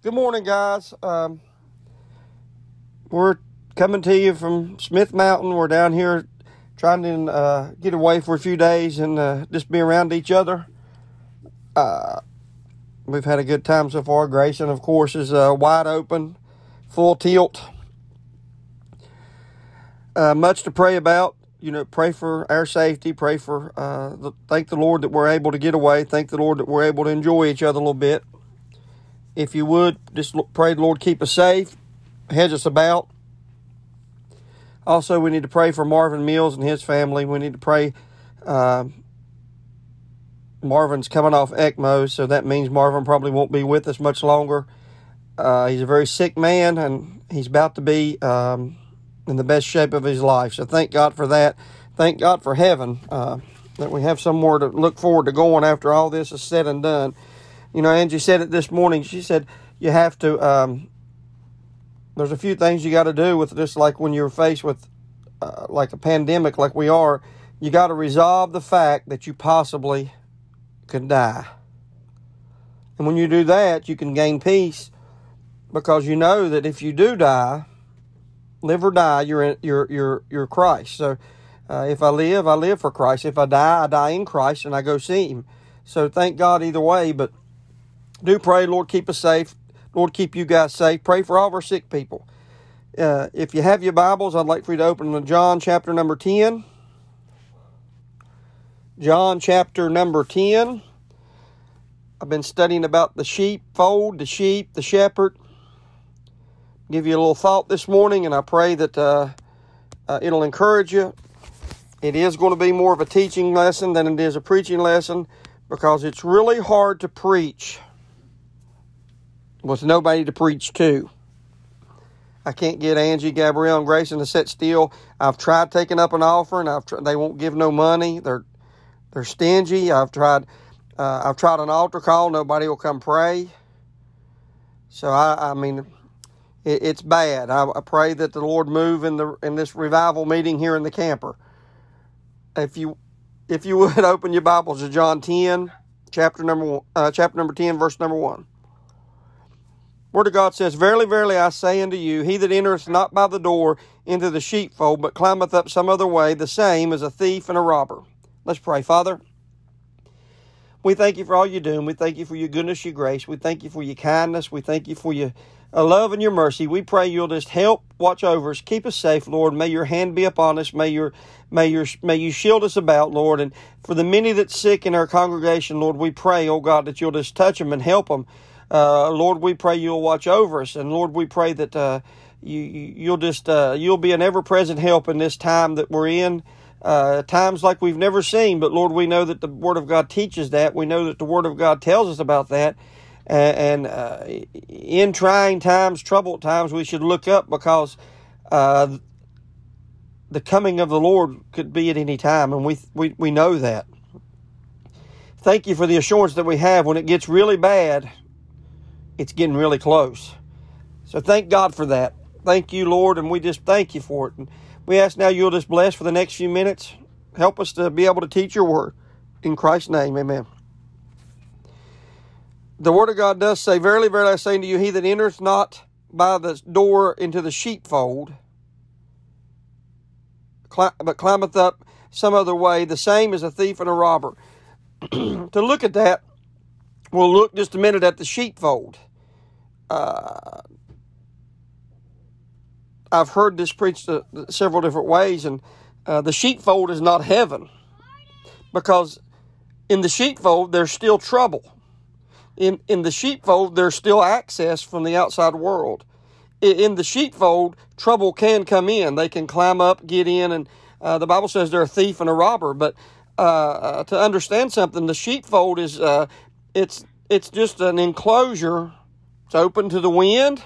Good morning, guys. Um, we're coming to you from Smith Mountain. We're down here trying to uh, get away for a few days and uh, just be around each other. Uh, we've had a good time so far. Grayson, of course, is uh, wide open, full tilt. Uh, much to pray about. You know, pray for our safety. Pray for, uh, the, thank the Lord that we're able to get away. Thank the Lord that we're able to enjoy each other a little bit. If you would, just pray Lord keep us safe, hedge us about. Also, we need to pray for Marvin Mills and his family. We need to pray. Uh, Marvin's coming off ECMO, so that means Marvin probably won't be with us much longer. Uh, he's a very sick man, and he's about to be um, in the best shape of his life. So thank God for that. Thank God for heaven uh, that we have somewhere to look forward to going after all this is said and done. You know, Angie said it this morning. She said you have to. Um, there's a few things you got to do with this, like when you're faced with uh, like a pandemic, like we are. You got to resolve the fact that you possibly could die. And when you do that, you can gain peace because you know that if you do die, live or die, you're in, you're you're you're Christ. So uh, if I live, I live for Christ. If I die, I die in Christ, and I go see Him. So thank God either way. But do pray, Lord, keep us safe. Lord, keep you guys safe. Pray for all of our sick people. Uh, if you have your Bibles, I'd like for you to open to John chapter number 10. John chapter number 10. I've been studying about the sheepfold, the sheep, the shepherd. Give you a little thought this morning, and I pray that uh, uh, it'll encourage you. It is going to be more of a teaching lesson than it is a preaching lesson because it's really hard to preach with nobody to preach to. I can't get Angie, Gabrielle, and Grayson to sit still. I've tried taking up an offering. I've tr- they won't give no money. They're they're stingy. I've tried uh, I've tried an altar call. Nobody will come pray. So I I mean it, it's bad. I, I pray that the Lord move in the in this revival meeting here in the camper. If you if you would open your Bibles to John ten, chapter number uh, chapter number ten, verse number one. Word of God says, Verily, verily, I say unto you, he that entereth not by the door into the sheepfold, but climbeth up some other way, the same is a thief and a robber. Let's pray. Father, we thank you for all you do, and we thank you for your goodness, your grace. We thank you for your kindness. We thank you for your uh, love and your mercy. We pray you'll just help, watch over us, keep us safe, Lord. May your hand be upon us. May your may your may you shield us about, Lord. And for the many that's sick in our congregation, Lord, we pray, oh God, that you'll just touch them and help them. Uh, Lord, we pray you'll watch over us, and Lord, we pray that uh, you you'll just uh, you'll be an ever present help in this time that we're in. Uh, times like we've never seen, but Lord, we know that the Word of God teaches that. We know that the Word of God tells us about that. And, uh, in trying times, troubled times, we should look up because uh, the coming of the Lord could be at any time, and we, we, we know that. Thank you for the assurance that we have when it gets really bad it's getting really close. So thank God for that. Thank you, Lord, and we just thank you for it. And we ask now you'll just bless for the next few minutes. Help us to be able to teach your word. In Christ's name, amen. The word of God does say, Verily, verily, I say unto you, he that entereth not by the door into the sheepfold, but climbeth up some other way, the same as a thief and a robber. to look at that, we'll look just a minute at the sheepfold uh, I've heard this preached uh, several different ways, and uh, the sheepfold is not heaven because in the sheepfold there's still trouble. In in the sheepfold there's still access from the outside world. In, the sheepfold, trouble can come in. They can climb up, get in, and uh, the Bible says they're a thief and a robber. But uh, uh, to understand something, the sheepfold is it's it's just an enclosure it's open to the wind.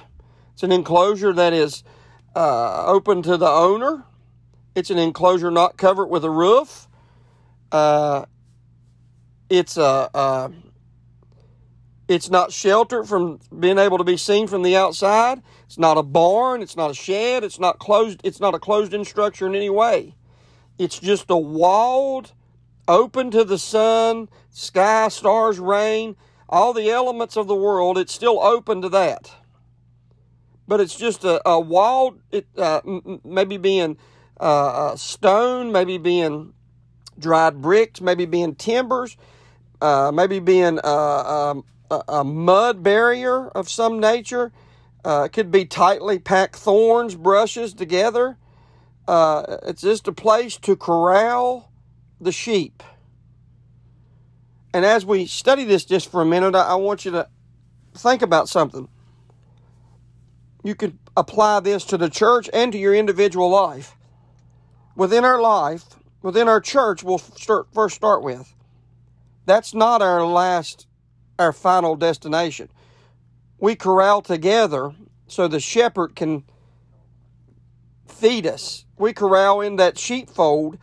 It's an enclosure that is uh, open to the owner. It's an enclosure not covered with a roof. Uh, it's a uh, it's not sheltered from being able to be seen from the outside. It's not a barn. It's not a shed. It's not closed. It's not a closed-in structure in any way. It's just a walled, open to the sun, sky, stars, rain all the elements of the world, it's still open to that. But it's just a, a it, uh, maybe being uh, stone, maybe being dried bricks, maybe being timbers, uh, maybe being uh, um, a, a, mud barrier of some nature. Uh, it could be tightly packed thorns, brushes together. Uh, it's just a place to corral the sheep. And as we study this just for a minute, I, want you to think about something. You can apply this to the church and to your individual life. Within our life, within our church, we'll start, first start with. That's not our last, our final destination. We corral together so the shepherd can feed us. We corral in that sheepfold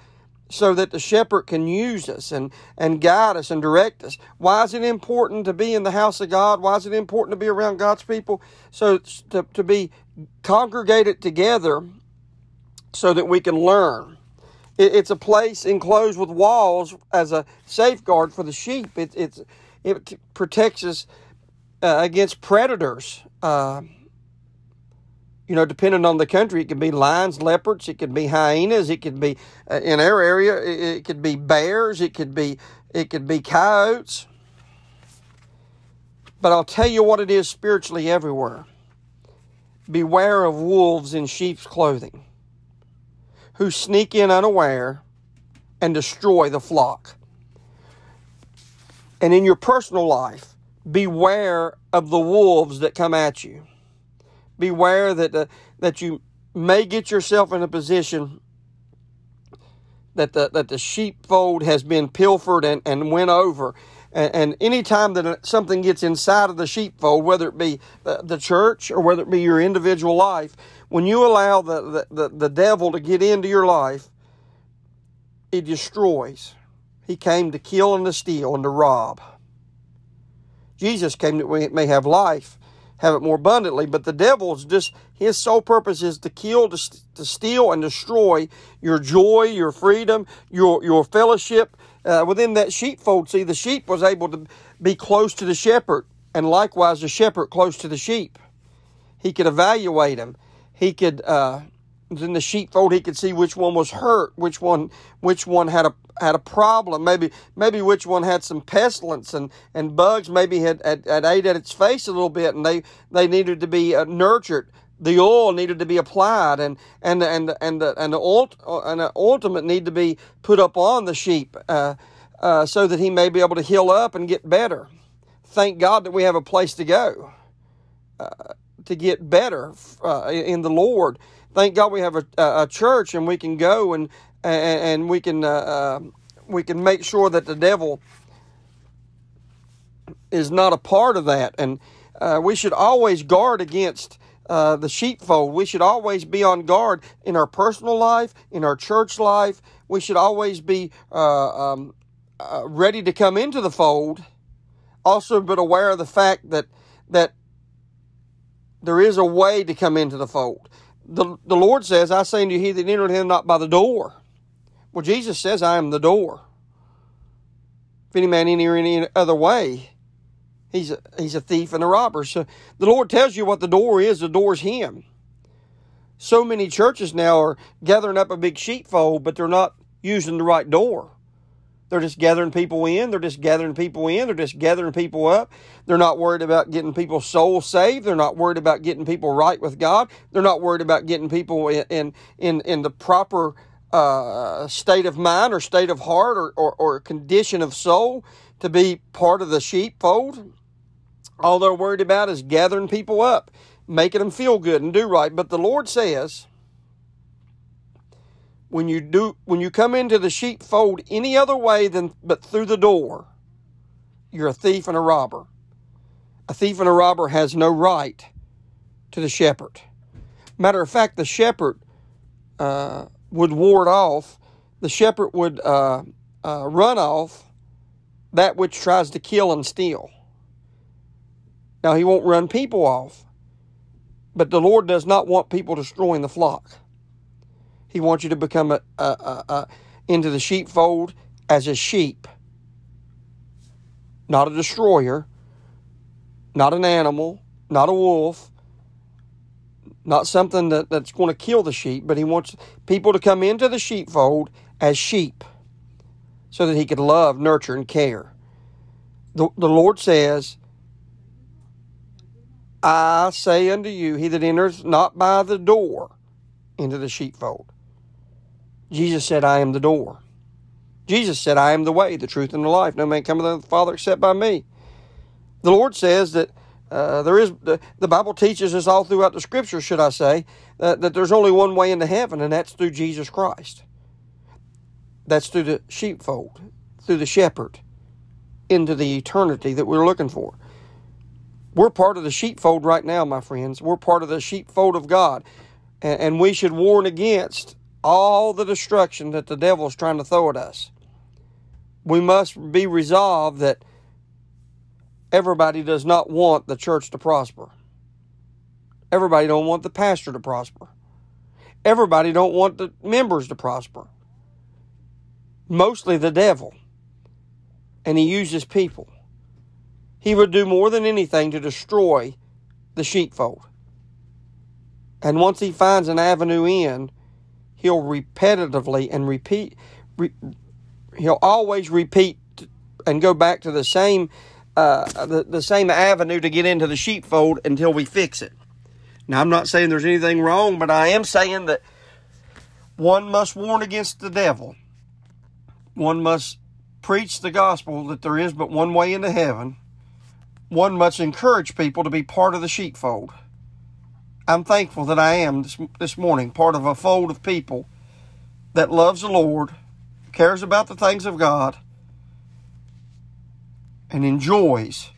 so that the shepherd can use us and, and guide us and direct us. Why is it important to be in the house of God? Why is it important to be around God's people? So to, to be congregated together so that we can learn. It, it's a place enclosed with walls as a safeguard for the sheep. It, it's, it protects us uh, against predators. Uh, you know, depending on the country, it could be lions, leopards, it could be hyenas, it could be uh, in our area, it, it, could be bears, it could be it could be coyotes. But I'll tell you what it is spiritually everywhere. Beware of wolves in sheep's clothing, who sneak in unaware and destroy the flock. And in your personal life, beware of the wolves that come at you beware that the, that you may get yourself in a position that the that the sheepfold has been pilfered and, and went over. And, and anytime that uh, something gets inside of the sheepfold, whether it be the, the church or whether it be your individual life, when you allow the, the, the, the devil to get into your life, it destroys. He came to kill and to steal and to rob. Jesus came that we may have life have it more abundantly. But the devil's just, his sole purpose is to kill, to, to steal, and destroy your joy, your freedom, your, your fellowship uh, within that sheepfold. See, the sheep was able to be close to the shepherd, and likewise the shepherd close to the sheep. He could evaluate him. He could, uh, in the sheepfold, he could see which one was hurt, which one, which one had a had a problem. Maybe maybe which one had some pestilence and, and bugs maybe had, had, had ate at its face a little bit and they, they needed to be uh, nurtured. The oil needed to be applied and and and and the and the, ult, and the ultimate need to be put up on the sheep uh, uh, so that he may be able to heal up and get better. Thank God that we have a place to go uh, to get better uh, in the Lord. Thank God we have a, a church and we can go and and, we can uh, uh, we can make sure that the devil is not a part of that. And uh, we should always guard against uh, the sheepfold. We should always be on guard in our personal life, in our church life. We should always be uh, um, ready to come into the fold. Also, but aware of the fact that that there is a way to come into the fold. The, the Lord says, I say unto you, he that entereth him not by the door. Well, Jesus says, I am the door. If any man enter in any other way, he's a, he's a thief and a robber. So the Lord tells you what the door is. The door's Him. So many churches now are gathering up a big sheepfold, but they're not using the right door. They're just gathering people in. They're just gathering people in. They're just gathering people up. They're not worried about getting people's souls saved. They're not worried about getting people right with God. They're not worried about getting people in in in, the proper uh, state of mind or state of heart or, or, or condition of soul to be part of the sheepfold. All they're worried about is gathering people up, making them feel good and do right. But the Lord says, when you do when you come into the sheepfold any other way than but through the door, you're a thief and a robber. A thief and a robber has no right to the shepherd. Matter of fact, the shepherd uh, would ward off, the shepherd would uh, uh, run off that which tries to kill and steal. Now, he won't run people off, but the Lord does not want people destroying the flock. He wants you to become a, a, a, a into the sheepfold as a sheep, not a destroyer, not an animal, not a wolf, not something that, that's going to kill the sheep, but he wants people to come into the sheepfold as sheep so that he could love, nurture, and care. The, the Lord says, I say unto you, he that enters not by the door into the sheepfold. Jesus said, I am the door. Jesus said, I am the way, the truth, and the life. No man cometh unto the Father except by me. The Lord says that uh, there is the, the Bible teaches us all throughout the Scripture, should I say, that, that there's only one way into heaven, and that's through Jesus Christ. That's through the sheepfold, through the shepherd, into the eternity that we're looking for. We're part of the sheepfold right now, my friends. We're part of the sheepfold of God. And, and we should warn against all the destruction that the devil is trying to throw at us. We must be resolved that everybody does not want the church to prosper. Everybody don't want the pastor to prosper. Everybody don't want the members to prosper. Mostly the devil. And he uses people. He would do more than anything to destroy the sheepfold. And once he finds an avenue in, he'll repetitively and repeat, re, he'll always repeat and go back to the same uh, the, the same avenue to get into the sheepfold until we fix it. Now, I'm not saying there's anything wrong, but I am saying that one must warn against the devil. One must preach the gospel that there is but one way into heaven. One must encourage people to be part of the sheepfold. I'm thankful that I am this, this morning part of a fold of people that loves the Lord, cares about the things of God, and enjoys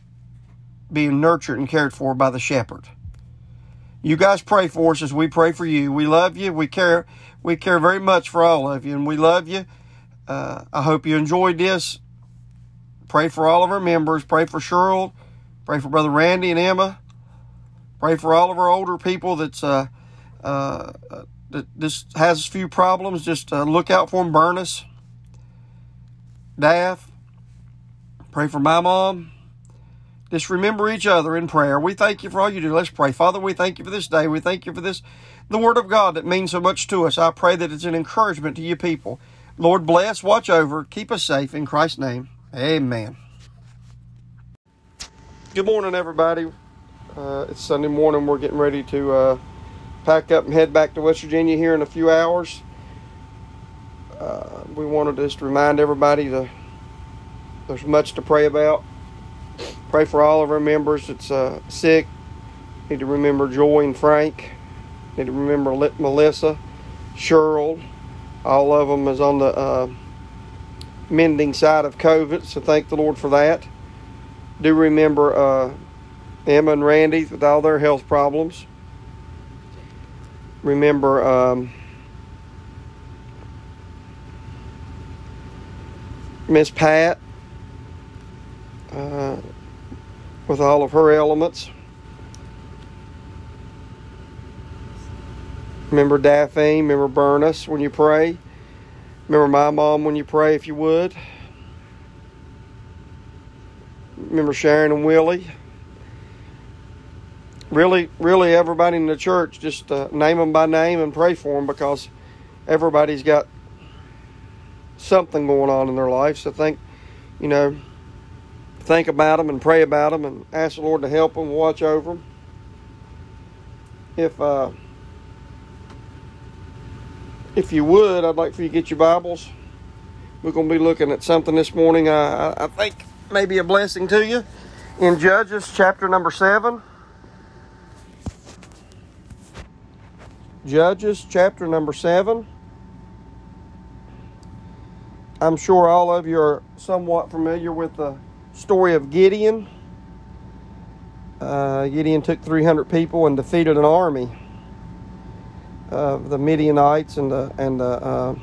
being nurtured and cared for by the shepherd. You guys pray for us as we pray for you. We love you. We care. We care very much for all of you, and we love you. Uh, I hope you enjoyed this. Pray for all of our members. Pray for Cheryl. Pray for Brother Randy and Emma. Pray for all of our older people that's uh, uh, that this has a few problems. Just uh, look out for them. Burnus, Daff. Pray for my mom. Just remember each other in prayer. We thank you for all you do. Let's pray. Father, we thank you for this day. We thank you for this, the Word of God that means so much to us. I pray that it's an encouragement to you people. Lord, bless, watch over, keep us safe. In Christ's name, amen. Good morning, everybody. Uh, it's Sunday morning. We're getting ready to uh, pack up and head back to West Virginia here in a few hours. Uh, we wanted to just remind everybody to there's much to pray about. Pray for all of our members that's uh, sick. Need to remember Joy and Frank. Need to remember Melissa, Cheryl. All of them is on the uh, mending side of COVID, so thank the Lord for that. Do remember uh, Emma and Randy with all their health problems. Remember um, Miss Pat uh, with all of her elements. Remember Daphne, remember Burnus when you pray. Remember my mom when you pray if you would. Remember Sharon and Willie. Really, really, everybody in the church, just uh, name them by name and pray for them because everybody's got something going on in their life. So think, you know, think about them and pray about them and ask the Lord to help them, watch over them. If uh, if you would, I'd like for you to get your Bibles. We're going to be looking at something this morning. I, I think maybe a blessing to you in Judges chapter number seven. Judges chapter number seven. I'm sure all of you are somewhat familiar with the story of Gideon. Uh, Gideon took 300 people and defeated an army of the Midianites and the and the uh,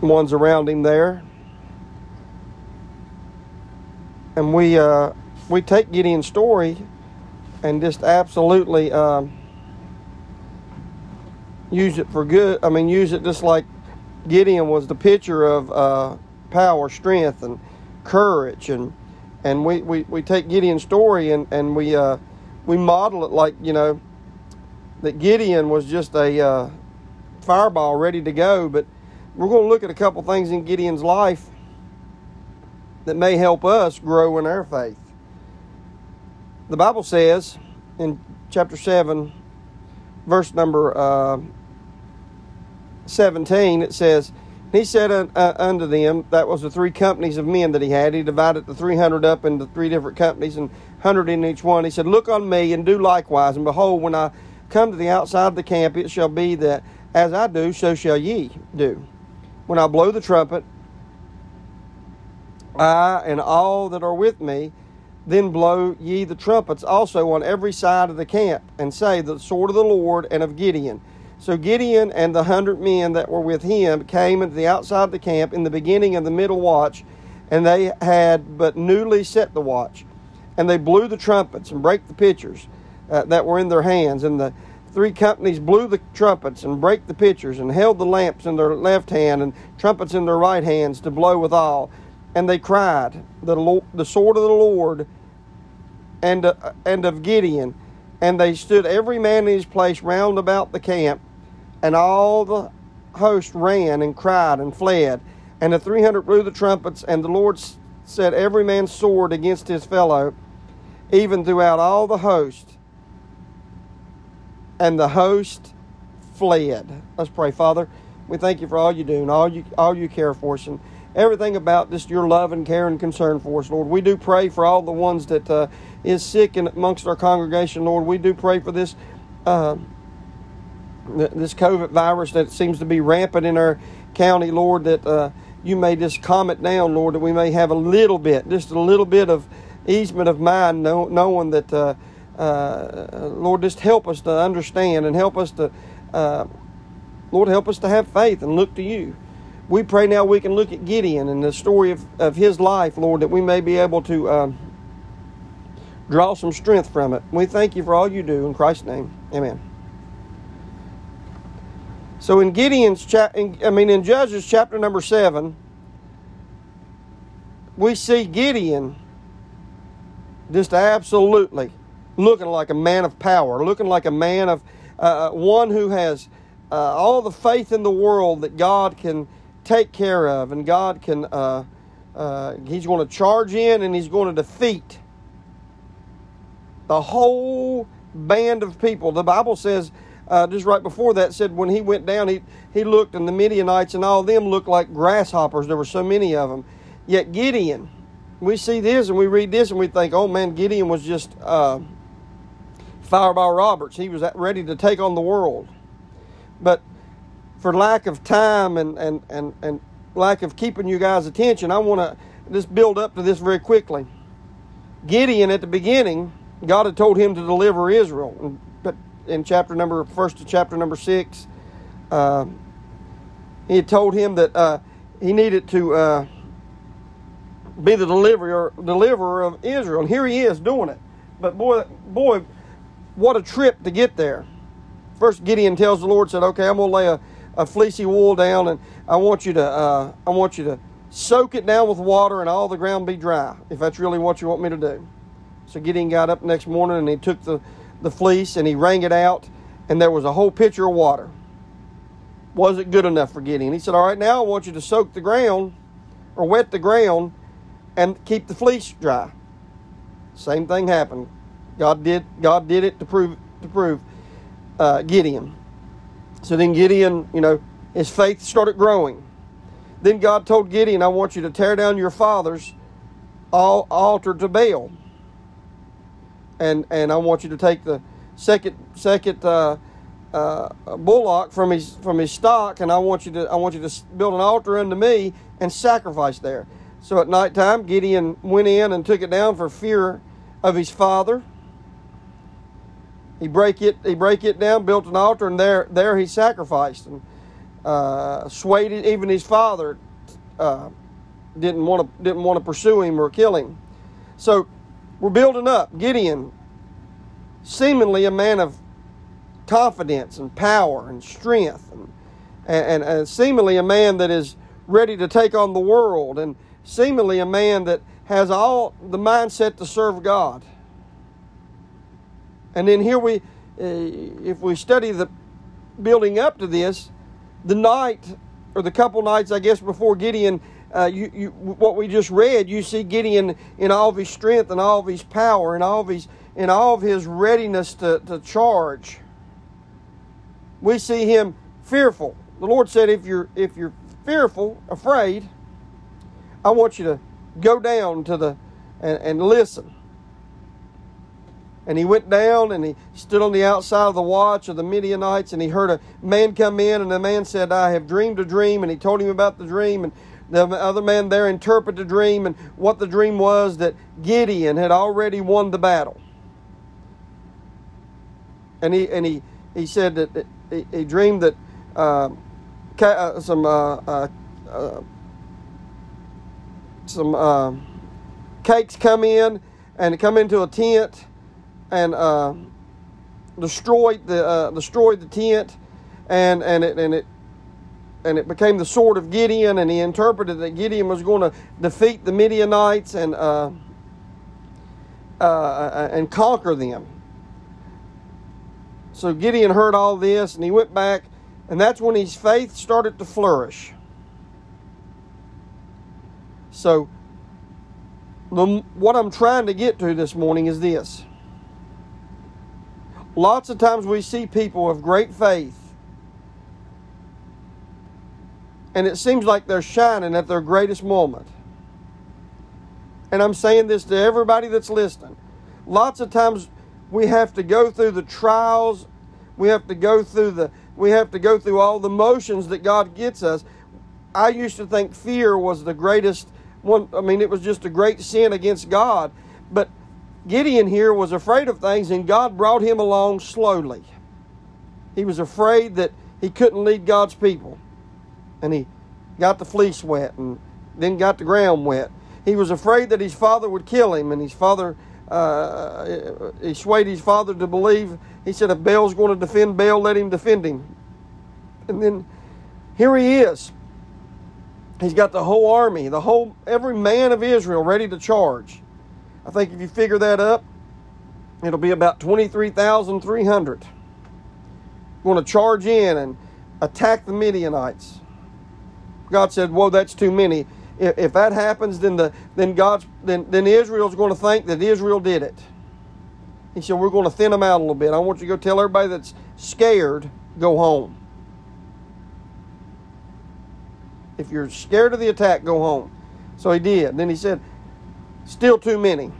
ones around him there. And we uh, we take Gideon's story and just absolutely um, use it for good. I mean, use it just like Gideon was the picture of uh, power, strength, and courage, and and we, we, we take Gideon's story and and we uh, we model it like you know that Gideon was just a uh, fireball ready to go. But we're going to look at a couple things in Gideon's life that may help us grow in our faith. The Bible says in chapter 7, verse number uh, 17, it says, He said uh, unto them, that was the three companies of men that he had. He divided the 300 up into three different companies and 100 in each one. He said, Look on me and do likewise. And behold, when I come to the outside of the camp, it shall be that as I do, so shall ye do. When I blow the trumpet, I and all that are with me, then blow ye the trumpets also on every side of the camp, and say, The sword of the Lord and of Gideon. So Gideon and the hundred men that were with him came into the outside of the camp in the beginning of the middle watch, and they had but newly set the watch. And they blew the trumpets and brake the pitchers uh, that were in their hands. And the three companies blew the trumpets and brake the pitchers and held the lamps in their left hand and trumpets in their right hands to blow withal. And they cried, the, Lord, the sword of the Lord and, uh, and of Gideon. And they stood every man in his place round about the camp, and all the host ran and cried and fled. And the three hundred blew the trumpets, and the Lord set every man's sword against his fellow, even throughout all the host. And the host fled. Let's pray, Father. We thank you for all you do and all you all you care for us. And everything about just your love and care and concern for us, Lord. We do pray for all the ones that uh, is sick and amongst our congregation, Lord. We do pray for this uh, this COVID virus that seems to be rampant in our county, Lord. That uh, you may just calm it down, Lord. That we may have a little bit, just a little bit of easement of mind, know, knowing that. Uh, uh, Lord, just help us to understand and help us to, uh, Lord, help us to have faith and look to you we pray now we can look at Gideon and the story of, of his life, Lord, that we may be able to um, draw some strength from it. We thank you for all you do in Christ's name. Amen. So in Gideon's chap, I mean in Judges chapter number seven, we see Gideon just absolutely looking like a man of power, looking like a man of uh, one who has uh, all the faith in the world that God can take care of, and God can, uh, uh, He's going to charge in and He's going to defeat the whole band of people. The Bible says, uh, just right before that, said when he went down, he, he looked, and the Midianites and all of them looked like grasshoppers. There were so many of them. Yet Gideon, we see this and we read this and we think, oh man, Gideon was just uh, Fireball Roberts. He was ready to take on the world. But for lack of time and, and, and, and lack of keeping you guys' attention, I want to just build up to this very quickly. Gideon, at the beginning, God had told him to deliver Israel. But in chapter number, first to chapter number six, uh, he had told him that uh, he needed to uh, be the deliverer, deliverer of Israel. And here he is doing it. But boy, boy, what a trip to get there. First, Gideon tells the Lord, said, okay, I'm going to lay a a fleecy wool down, and I want you to uh, I want you to soak it down with water, and all the ground be dry. If that's really what you want me to do. So Gideon got up next morning and he took the the fleece and he wrung it out, and there was a whole pitcher of water. Was it good enough for Gideon? He said, "All right, now I want you to soak the ground or wet the ground and keep the fleece dry." Same thing happened. God did God did it to prove to prove uh, Gideon. So then Gideon, you know, his faith started growing. Then God told Gideon, I want you to tear down your father's altar to Baal. And, and I want you to take the second second uh, uh, bullock from his from his stock, and I want you to I want you to build an altar unto me and sacrifice there. So at nighttime, Gideon went in and took it down for fear of his father. He break it. He break it down, built an altar, and there, there he sacrificed and uh, swayed. Even his father uh, didn't want to didn't want to pursue him or kill him. So we're building up Gideon, seemingly a man of confidence and power and strength, and, and, and seemingly a man that is ready to take on the world, and seemingly a man that has all the mindset to serve God. And then here we, uh, if we study the building up to this, the night or the couple nights, I guess, before Gideon, uh, you, you, what we just read, you see Gideon in all of his strength and all of his power and all of his, in all of his readiness to, to charge. We see him fearful. The Lord said, if you're, if you're fearful, afraid, I want you to go down to the and, and listen. And he went down and he stood on the outside of the watch of the Midianites and he heard a man come in and the man said, I have dreamed a dream. And he told him about the dream and the other man there interpreted the dream and what the dream was that Gideon had already won the battle. And he, and he, he said that he, he dreamed that uh, uh some uh, uh, uh some uh, cakes come in and come into a tent and uh, destroyed the uh, destroyed the tent, and and it and it and it became the sword of Gideon, and he interpreted that Gideon was going to defeat the Midianites and uh, uh, uh, and conquer them. So Gideon heard all this, and he went back, and that's when his faith started to flourish. So, the, what I'm trying to get to this morning is this. Lots of times we see people of great faith, and it seems like they're shining at their greatest moment. And I'm saying this to everybody that's listening. Lots of times we have to go through the trials, we have to go through the we have to go through all the motions that God gets us. I used to think fear was the greatest one, I mean, it was just a great sin against God. But Gideon here was afraid of things, and God brought him along slowly. He was afraid that he couldn't lead God's people. And he got the fleece wet and then got the ground wet. He was afraid that his father would kill him, and his father, uh, he swayed his father to believe. He said, if Baal's going to defend Baal, let him defend him. And then here he is. He's got the whole army, the whole every man of Israel ready to charge. I think if you figure that up, it'll be about 23,300 going to charge in and attack the Midianites. God said, "Whoa, that's too many. If, if that happens, then the then God's then then Israel's going to think that Israel did it." He said, "We're going to thin them out a little bit. I want you to go tell everybody that's scared, go home." If you're scared of the attack, go home. So he did. Then he said, still too many.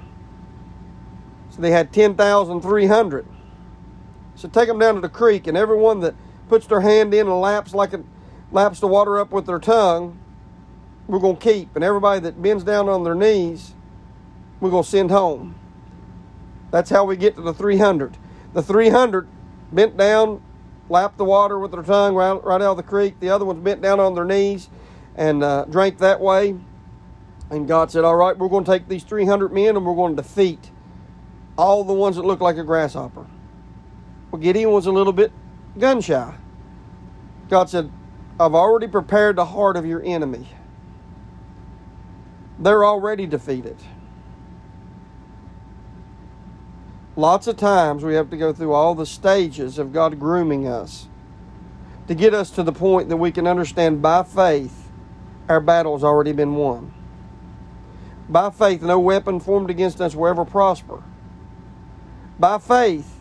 So they had 10,300. So take them down to the creek, and everyone that puts their hand in and laps like it laps the water up with their tongue, we're going to keep. And everybody that bends down on their knees, we're going to send home. That's how we get to the 300. The 300 bent down, lapped the water with their tongue right, right out of the creek. The other ones bent down on their knees and uh, drank that way. And God said, All right, we're going to take these 300 men and we're going to defeat all the ones that look like a grasshopper. Well, Gideon was a little bit gun shy. God said, I've already prepared the heart of your enemy. They're already defeated. Lots of times we have to go through all the stages of God grooming us to get us to the point that we can understand by faith our battle has already been won. By faith, no weapon formed against us will ever prosper. By faith,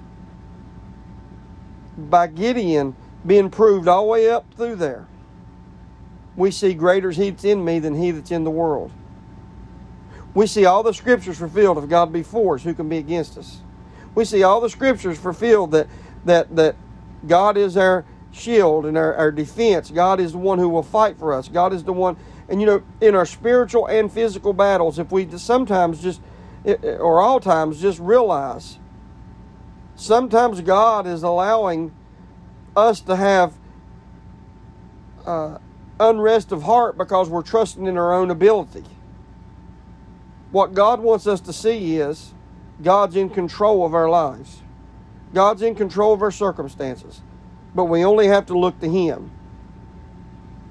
by Gideon being proved all the way up through there, we see greater is he that's in me than he that's in the world. We see all the scriptures fulfilled. If God be for us, who can be against us? We see all the scriptures fulfilled that that that God is our shield and our, our defense. God is the one who will fight for us. God is the one, and you know, in our spiritual and physical battles, if we sometimes just, or all times, just realize sometimes God is allowing us to have uh, unrest of heart because we're trusting in our own ability. What God wants us to see is God's in control of our lives. God's in control of our circumstances but we only have to look to him.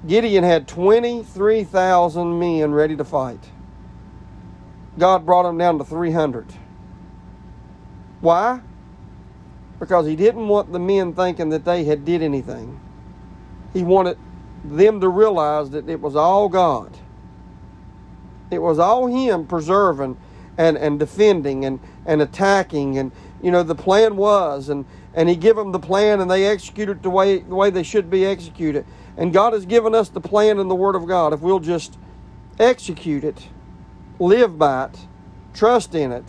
Gideon had 23,000 men ready to fight. God brought them down to 300. Why? Because he didn't want the men thinking that they had did anything. He wanted them to realize that it was all God. It was all him preserving and, and defending and, and attacking and you know the plan was and, and he gave them the plan and they executed it the way the way they should be executed. And God has given us the plan in the Word of God. If we'll just execute it, live by it, trust in it,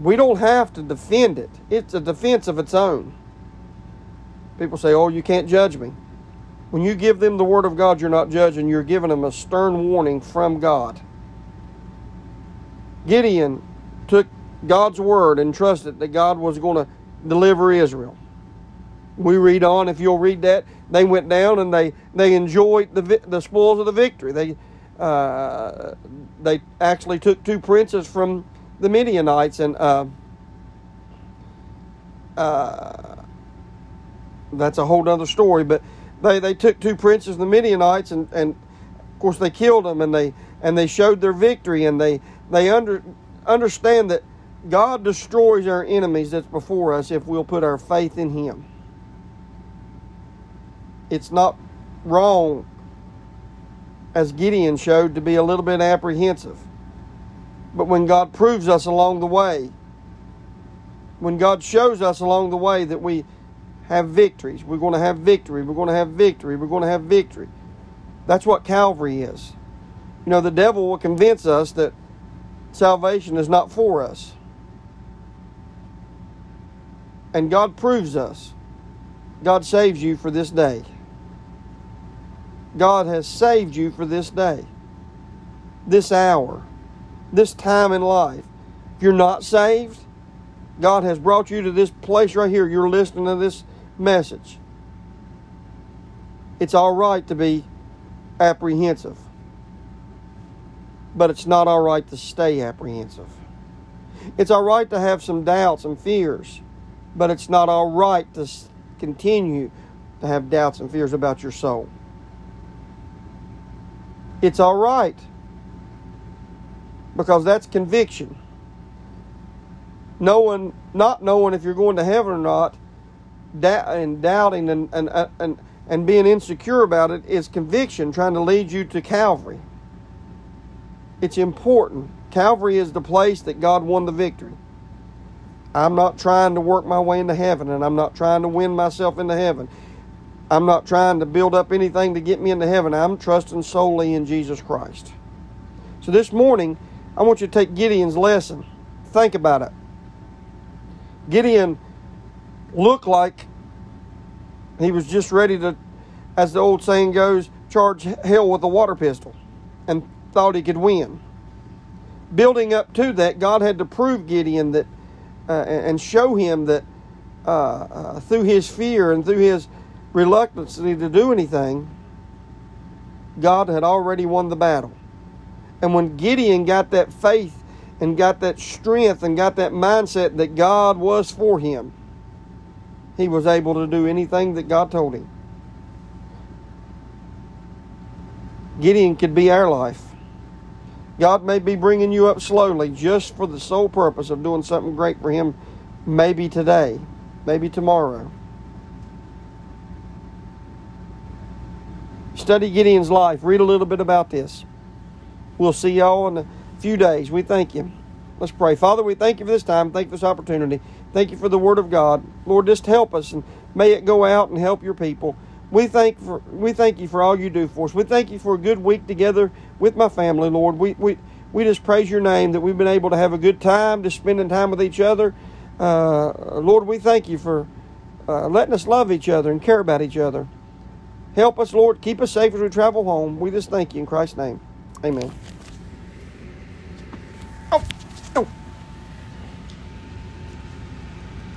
we don't have to defend it. It's a defense of its own. People say, oh, you can't judge me. When you give them the Word of God, you're not judging, you're giving them a stern warning from God. Gideon took God's Word and trusted that God was going to deliver Israel. We read on, if you'll read that, they went down and they, they enjoyed the, the spoils of the victory. They, uh, they actually took two princes from the Midianites and uh, uh, that's a whole other story. But they, they took two princes, the Midianites, and, and of course they killed them, and they and they showed their victory, and they they under understand that God destroys our enemies that's before us if we'll put our faith in Him. It's not wrong, as Gideon showed, to be a little bit apprehensive. But when God proves us along the way, when God shows us along the way that we have victories. We're going to have victory. We're going to have victory. We're going to have victory. That's what Calvary is. You know, the devil will convince us that salvation is not for us. And God proves us. God saves you for this day. God has saved you for this day, this hour, this time in life. If you're not saved, God has brought you to this place right here. You're listening to this message. It's all right to be apprehensive, but it's not all right to stay apprehensive. It's all right to have some doubts and fears, but it's not all right to continue to have doubts and fears about your soul. It's all right because that's conviction. Knowing, not knowing if you're going to heaven or not, and doubting and, and, and, and being insecure about it is conviction trying to lead you to Calvary. It's important. Calvary is the place that God won the victory. I'm not trying to work my way into heaven and I'm not trying to win myself into heaven. I'm not trying to build up anything to get me into heaven. I'm trusting solely in Jesus Christ. So this morning, I want you to take Gideon's lesson. Think about it. Gideon looked like he was just ready to, as the old saying goes, charge hell with a water pistol and thought he could win. Building up to that, God had to prove Gideon that uh, and show him that uh, uh, through his fear and through his reluctance to do anything, God had already won the battle. And when Gideon got that faith and got that strength and got that mindset that God was for him, he was able to do anything that God told him. Gideon could be our life. God may be bringing you up slowly just for the sole purpose of doing something great for Him, maybe today, maybe tomorrow. Study Gideon's life. Read a little bit about this. We'll see y'all in a few days. We thank you. Let's pray. Father, we thank you for this time. Thank you for this opportunity. Thank you for the Word of God. Lord, just help us and may it go out and help your people. We thank for we thank you for all you do for us. We thank you for a good week together with my family, Lord. We we, we just praise your name that we've been able to have a good time, just spending time with each other. Uh, Lord, we thank you for uh, letting us love each other and care about each other. Help us, Lord. Keep us safe as we travel home. We just thank you in Christ's name. Amen. Oh.